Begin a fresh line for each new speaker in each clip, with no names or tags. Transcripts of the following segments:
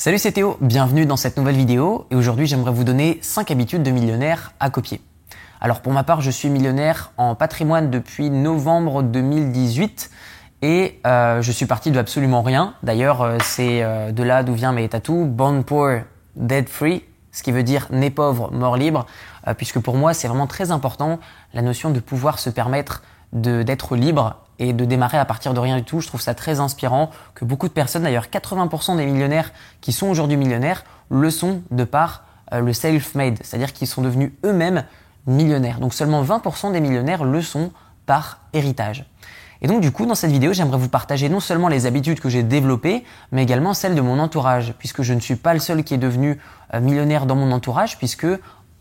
Salut c'est Théo, bienvenue dans cette nouvelle vidéo. Et aujourd'hui j'aimerais vous donner 5 habitudes de millionnaire à copier. Alors pour ma part je suis millionnaire en patrimoine depuis novembre 2018 et euh, je suis parti de absolument rien. D'ailleurs euh, c'est euh, de là d'où vient mes tatous, Born Poor, Dead Free, ce qui veut dire né pauvre, mort libre, puisque pour moi c'est vraiment très important la notion de pouvoir se permettre d'être libre et de démarrer à partir de rien du tout. Je trouve ça très inspirant que beaucoup de personnes, d'ailleurs 80% des millionnaires qui sont aujourd'hui millionnaires, le sont de par euh, le self-made, c'est-à-dire qu'ils sont devenus eux-mêmes millionnaires. Donc seulement 20% des millionnaires le sont par héritage. Et donc du coup, dans cette vidéo, j'aimerais vous partager non seulement les habitudes que j'ai développées, mais également celles de mon entourage, puisque je ne suis pas le seul qui est devenu euh, millionnaire dans mon entourage, puisque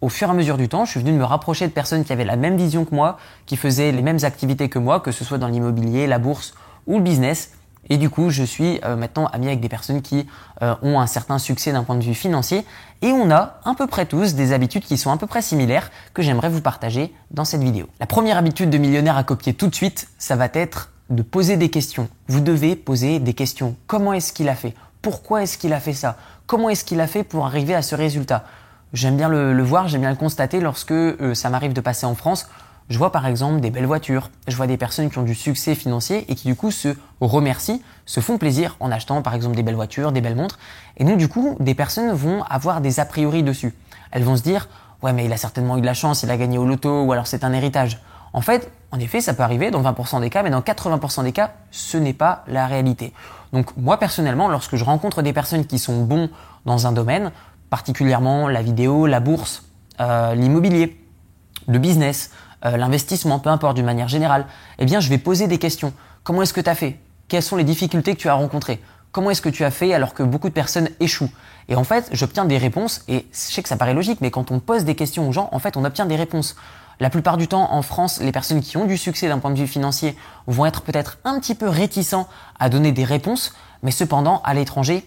au fur et à mesure du temps, je suis venu me rapprocher de personnes qui avaient la même vision que moi, qui faisaient les mêmes activités que moi, que ce soit dans l'immobilier, la bourse ou le business. Et du coup, je suis euh, maintenant ami avec des personnes qui euh, ont un certain succès d'un point de vue financier. Et on a à peu près tous des habitudes qui sont à peu près similaires que j'aimerais vous partager dans cette vidéo. La première habitude de millionnaire à copier tout de suite, ça va être de poser des questions. Vous devez poser des questions. Comment est-ce qu'il a fait? Pourquoi est-ce qu'il a fait ça? Comment est-ce qu'il a fait pour arriver à ce résultat? J'aime bien le, voir, j'aime bien le constater lorsque euh, ça m'arrive de passer en France. Je vois par exemple des belles voitures, je vois des personnes qui ont du succès financier et qui du coup se remercient, se font plaisir en achetant par exemple des belles voitures, des belles montres. Et donc du coup, des personnes vont avoir des a priori dessus. Elles vont se dire, ouais mais il a certainement eu de la chance, il a gagné au loto ou alors c'est un héritage. En fait, en effet, ça peut arriver dans 20% des cas, mais dans 80% des cas, ce n'est pas la réalité. Donc moi personnellement, lorsque je rencontre des personnes qui sont bons dans un domaine, particulièrement la vidéo, la bourse, euh, l'immobilier, le business, euh, l'investissement, peu importe d'une manière générale, eh bien je vais poser des questions. Comment est-ce que tu as fait? Quelles sont les difficultés que tu as rencontrées? Comment est-ce que tu as fait alors que beaucoup de personnes échouent? Et en fait, j'obtiens des réponses, et je sais que ça paraît logique, mais quand on pose des questions aux gens, en fait, on obtient des réponses. La plupart du temps, en France, les personnes qui ont du succès d'un point de vue financier vont être peut-être un petit peu réticents à donner des réponses, mais cependant, à l'étranger,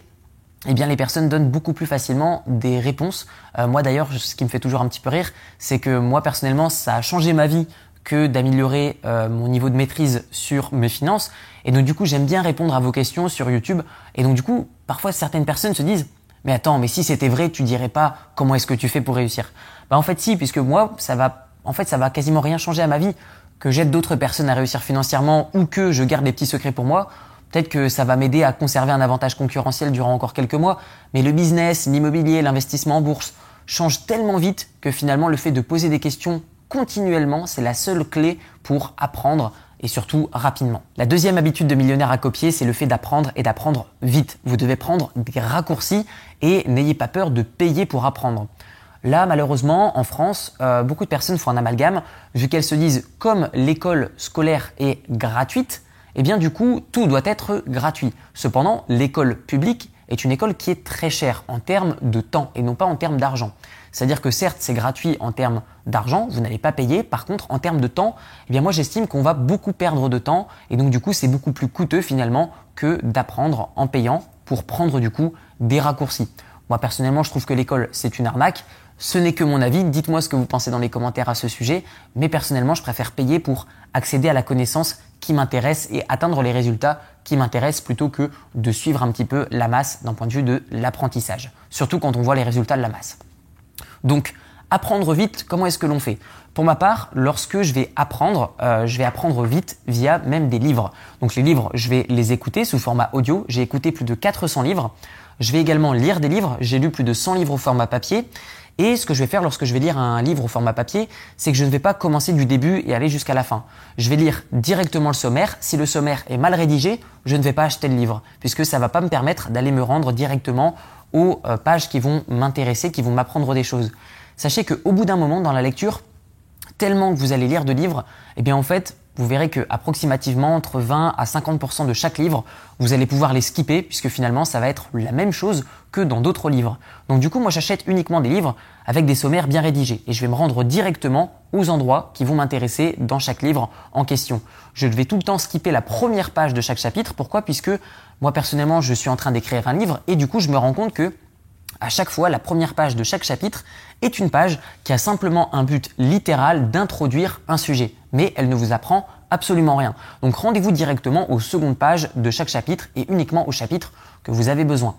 eh bien les personnes donnent beaucoup plus facilement des réponses. Euh, moi d'ailleurs, ce qui me fait toujours un petit peu rire, c'est que moi personnellement, ça a changé ma vie que d'améliorer euh, mon niveau de maîtrise sur mes finances. Et donc du coup, j'aime bien répondre à vos questions sur YouTube. Et donc du coup, parfois certaines personnes se disent, mais attends, mais si c'était vrai, tu dirais pas comment est-ce que tu fais pour réussir? Bah en fait si, puisque moi, ça va, en fait, ça va quasiment rien changer à ma vie que j'aide d'autres personnes à réussir financièrement ou que je garde des petits secrets pour moi. Peut-être que ça va m'aider à conserver un avantage concurrentiel durant encore quelques mois, mais le business, l'immobilier, l'investissement en bourse changent tellement vite que finalement le fait de poser des questions continuellement, c'est la seule clé pour apprendre et surtout rapidement. La deuxième habitude de millionnaire à copier, c'est le fait d'apprendre et d'apprendre vite. Vous devez prendre des raccourcis et n'ayez pas peur de payer pour apprendre. Là, malheureusement, en France, euh, beaucoup de personnes font un amalgame, vu qu'elles se disent comme l'école scolaire est gratuite, eh bien du coup, tout doit être gratuit. Cependant, l'école publique est une école qui est très chère en termes de temps et non pas en termes d'argent. C'est-à-dire que certes, c'est gratuit en termes d'argent, vous n'allez pas payer. Par contre, en termes de temps, eh bien moi j'estime qu'on va beaucoup perdre de temps et donc du coup, c'est beaucoup plus coûteux finalement que d'apprendre en payant pour prendre du coup des raccourcis. Moi personnellement, je trouve que l'école, c'est une arnaque. Ce n'est que mon avis, dites-moi ce que vous pensez dans les commentaires à ce sujet, mais personnellement, je préfère payer pour accéder à la connaissance qui m'intéresse et atteindre les résultats qui m'intéressent plutôt que de suivre un petit peu la masse d'un point de vue de l'apprentissage, surtout quand on voit les résultats de la masse. Donc, apprendre vite, comment est-ce que l'on fait? Pour ma part, lorsque je vais apprendre, euh, je vais apprendre vite via même des livres. Donc les livres, je vais les écouter sous format audio. J'ai écouté plus de 400 livres. Je vais également lire des livres. J'ai lu plus de 100 livres au format papier. Et ce que je vais faire lorsque je vais lire un livre au format papier, c'est que je ne vais pas commencer du début et aller jusqu'à la fin. Je vais lire directement le sommaire. Si le sommaire est mal rédigé, je ne vais pas acheter le livre, puisque ça ne va pas me permettre d'aller me rendre directement aux euh, pages qui vont m'intéresser, qui vont m'apprendre des choses. Sachez qu'au bout d'un moment dans la lecture, tellement que vous allez lire de livres, eh bien en fait, vous verrez que approximativement entre 20 à 50% de chaque livre, vous allez pouvoir les skipper puisque finalement ça va être la même chose que dans d'autres livres. Donc du coup, moi j'achète uniquement des livres avec des sommaires bien rédigés et je vais me rendre directement aux endroits qui vont m'intéresser dans chaque livre en question. Je vais tout le temps skipper la première page de chaque chapitre. Pourquoi? Puisque moi personnellement, je suis en train d'écrire un livre et du coup, je me rends compte que à chaque fois, la première page de chaque chapitre est une page qui a simplement un but littéral d'introduire un sujet, mais elle ne vous apprend absolument rien. Donc rendez-vous directement aux secondes pages de chaque chapitre et uniquement au chapitre que vous avez besoin.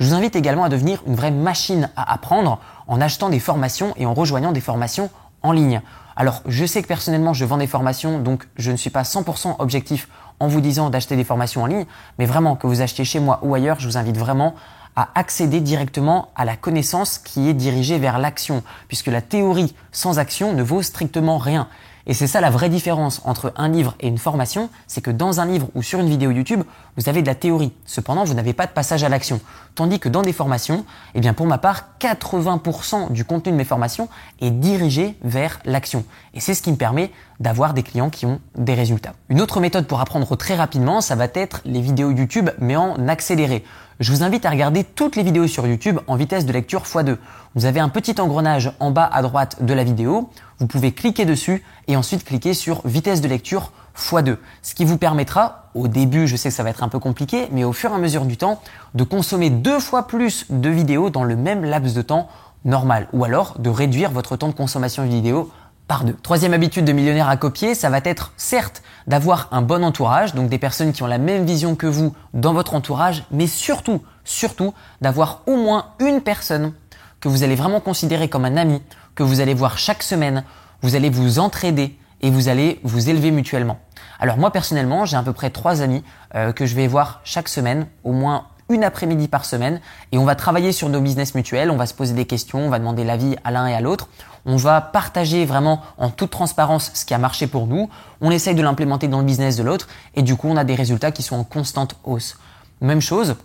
Je vous invite également à devenir une vraie machine à apprendre en achetant des formations et en rejoignant des formations en ligne. Alors, je sais que personnellement, je vends des formations, donc je ne suis pas 100% objectif en vous disant d'acheter des formations en ligne, mais vraiment que vous achetiez chez moi ou ailleurs, je vous invite vraiment à accéder directement à la connaissance qui est dirigée vers l'action, puisque la théorie sans action ne vaut strictement rien. Et c'est ça la vraie différence entre un livre et une formation, c'est que dans un livre ou sur une vidéo YouTube, vous avez de la théorie. Cependant, vous n'avez pas de passage à l'action. Tandis que dans des formations, eh bien pour ma part, 80% du contenu de mes formations est dirigé vers l'action. Et c'est ce qui me permet d'avoir des clients qui ont des résultats. Une autre méthode pour apprendre très rapidement, ça va être les vidéos YouTube mais en accéléré. Je vous invite à regarder toutes les vidéos sur YouTube en vitesse de lecture x2. Vous avez un petit engrenage en bas à droite de la vidéo. Vous pouvez cliquer dessus et ensuite cliquer sur vitesse de lecture x2. Ce qui vous permettra, au début, je sais que ça va être un peu compliqué, mais au fur et à mesure du temps, de consommer deux fois plus de vidéos dans le même laps de temps normal. Ou alors de réduire votre temps de consommation de vidéos par deux. Troisième habitude de millionnaire à copier, ça va être certes d'avoir un bon entourage, donc des personnes qui ont la même vision que vous dans votre entourage, mais surtout, surtout d'avoir au moins une personne que vous allez vraiment considérer comme un ami, que vous allez voir chaque semaine, vous allez vous entraider et vous allez vous élever mutuellement. Alors moi personnellement, j'ai à peu près trois amis euh, que je vais voir chaque semaine, au moins une après-midi par semaine et on va travailler sur nos business mutuels, on va se poser des questions, on va demander l'avis à l'un et à l'autre. On va partager vraiment en toute transparence ce qui a marché pour nous. On essaye de l'implémenter dans le business de l'autre et du coup on a des résultats qui sont en constante hausse. Même chose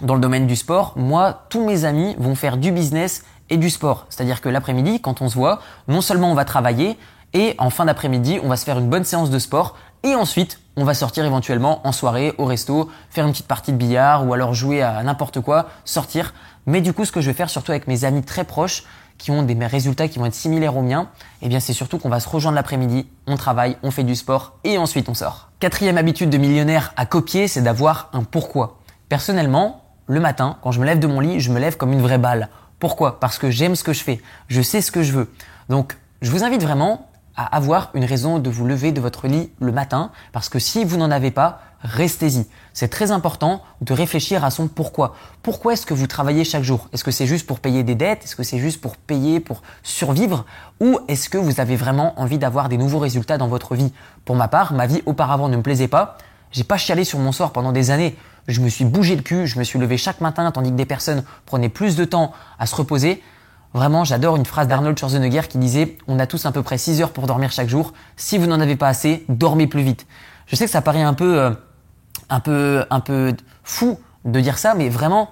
dans le domaine du sport. Moi, tous mes amis vont faire du business et du sport. C'est-à-dire que l'après-midi, quand on se voit, non seulement on va travailler et en fin d'après-midi, on va se faire une bonne séance de sport et ensuite on va sortir éventuellement en soirée, au resto, faire une petite partie de billard ou alors jouer à n'importe quoi, sortir. Mais du coup, ce que je vais faire surtout avec mes amis très proches, qui ont des résultats qui vont être similaires aux miens, eh bien c'est surtout qu'on va se rejoindre l'après-midi, on travaille, on fait du sport et ensuite on sort. Quatrième habitude de millionnaire à copier, c'est d'avoir un pourquoi. Personnellement, le matin, quand je me lève de mon lit, je me lève comme une vraie balle. Pourquoi? Parce que j'aime ce que je fais, je sais ce que je veux. Donc, je vous invite vraiment à avoir une raison de vous lever de votre lit le matin, parce que si vous n'en avez pas, restez-y. C'est très important de réfléchir à son pourquoi. Pourquoi est-ce que vous travaillez chaque jour? Est-ce que c'est juste pour payer des dettes? Est-ce que c'est juste pour payer, pour survivre? Ou est-ce que vous avez vraiment envie d'avoir des nouveaux résultats dans votre vie? Pour ma part, ma vie auparavant ne me plaisait pas. J'ai pas chialé sur mon sort pendant des années. Je me suis bougé le cul, je me suis levé chaque matin tandis que des personnes prenaient plus de temps à se reposer. Vraiment, j'adore une phrase d'Arnold Schwarzenegger qui disait On a tous à peu près 6 heures pour dormir chaque jour. Si vous n'en avez pas assez, dormez plus vite. Je sais que ça paraît un peu, euh, un peu, un peu fou de dire ça, mais vraiment,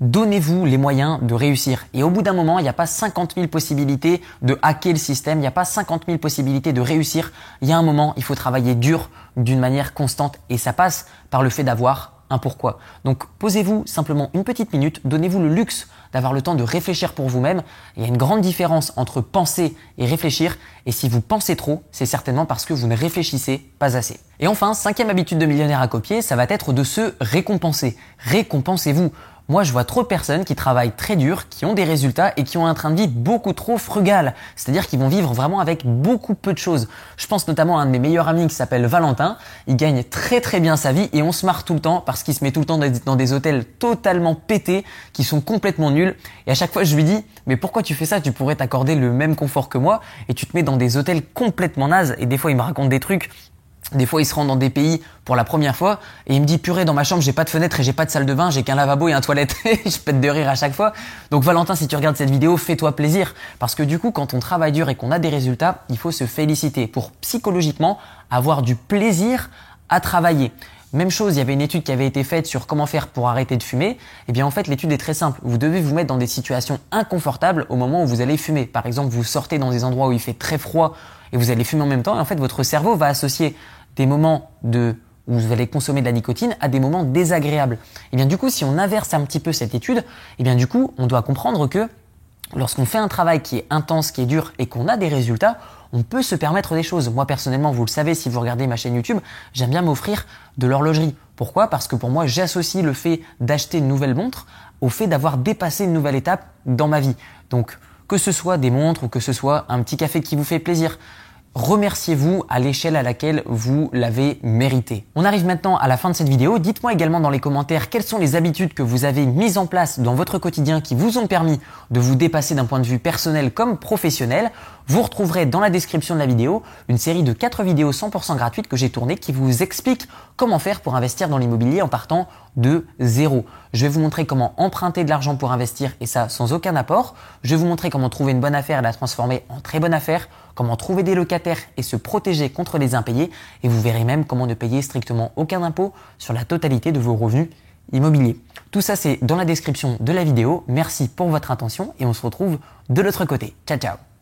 donnez-vous les moyens de réussir. Et au bout d'un moment, il n'y a pas 50 000 possibilités de hacker le système, il n'y a pas 50 000 possibilités de réussir. Il y a un moment, il faut travailler dur d'une manière constante et ça passe par le fait d'avoir un pourquoi. Donc posez-vous simplement une petite minute, donnez-vous le luxe d'avoir le temps de réfléchir pour vous-même. Il y a une grande différence entre penser et réfléchir, et si vous pensez trop, c'est certainement parce que vous ne réfléchissez pas assez. Et enfin, cinquième habitude de millionnaire à copier, ça va être de se récompenser. Récompensez-vous. Moi, je vois trop de personnes qui travaillent très dur, qui ont des résultats et qui ont un train de vie beaucoup trop frugal. C'est-à-dire qu'ils vont vivre vraiment avec beaucoup peu de choses. Je pense notamment à un de mes meilleurs amis qui s'appelle Valentin. Il gagne très très bien sa vie et on se marre tout le temps parce qu'il se met tout le temps dans des hôtels totalement pétés, qui sont complètement nuls. Et à chaque fois, je lui dis, mais pourquoi tu fais ça? Tu pourrais t'accorder le même confort que moi et tu te mets dans des hôtels complètement nazes. Et des fois, il me raconte des trucs des fois, il se rend dans des pays pour la première fois et il me dit purée dans ma chambre j'ai pas de fenêtre et j'ai pas de salle de bain, j'ai qu'un lavabo et un toilette. je pète de rire à chaque fois. Donc Valentin, si tu regardes cette vidéo, fais-toi plaisir parce que du coup, quand on travaille dur et qu'on a des résultats, il faut se féliciter pour psychologiquement avoir du plaisir à travailler. Même chose, il y avait une étude qui avait été faite sur comment faire pour arrêter de fumer. Et eh bien en fait, l'étude est très simple. Vous devez vous mettre dans des situations inconfortables au moment où vous allez fumer. Par exemple, vous sortez dans des endroits où il fait très froid et vous allez fumer en même temps. Et en fait, votre cerveau va associer des moments de où vous allez consommer de la nicotine à des moments désagréables. Et eh bien du coup, si on inverse un petit peu cette étude, et eh bien du coup, on doit comprendre que lorsqu'on fait un travail qui est intense, qui est dur et qu'on a des résultats, on peut se permettre des choses. Moi personnellement, vous le savez si vous regardez ma chaîne YouTube, j'aime bien m'offrir de l'horlogerie. Pourquoi? Parce que pour moi, j'associe le fait d'acheter une nouvelle montre au fait d'avoir dépassé une nouvelle étape dans ma vie. Donc, que ce soit des montres ou que ce soit un petit café qui vous fait plaisir, remerciez-vous à l'échelle à laquelle vous l'avez mérité. On arrive maintenant à la fin de cette vidéo. Dites-moi également dans les commentaires quelles sont les habitudes que vous avez mises en place dans votre quotidien qui vous ont permis de vous dépasser d'un point de vue personnel comme professionnel. Vous retrouverez dans la description de la vidéo une série de 4 vidéos 100% gratuites que j'ai tournées qui vous expliquent comment faire pour investir dans l'immobilier en partant de zéro. Je vais vous montrer comment emprunter de l'argent pour investir et ça sans aucun apport. Je vais vous montrer comment trouver une bonne affaire et la transformer en très bonne affaire, comment trouver des locataires et se protéger contre les impayés et vous verrez même comment ne payer strictement aucun impôt sur la totalité de vos revenus immobiliers. Tout ça c'est dans la description de la vidéo. Merci pour votre attention et on se retrouve de l'autre côté. Ciao ciao